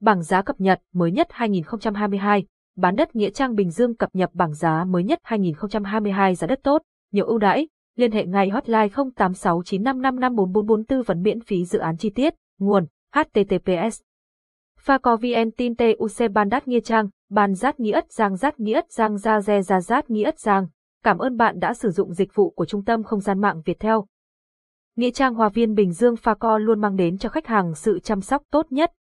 bảng giá cập nhật mới nhất 2022. Bán đất Nghĩa Trang Bình Dương cập nhật bảng giá mới nhất 2022 giá đất tốt, nhiều ưu đãi. Liên hệ ngay hotline 0869555444 tư vấn miễn phí dự án chi tiết, nguồn https Phaco VN tin TUC Ban Đát Nghĩa Trang, Ban Giát Nghĩa ất Giang Giát Nghĩa ất Giang Gia Re Gia Giát Nghĩa ất Giang. Cảm ơn bạn đã sử dụng dịch vụ của Trung tâm Không gian mạng Việt theo. Nghĩa trang hòa viên Bình Dương Pha Co luôn mang đến cho khách hàng sự chăm sóc tốt nhất.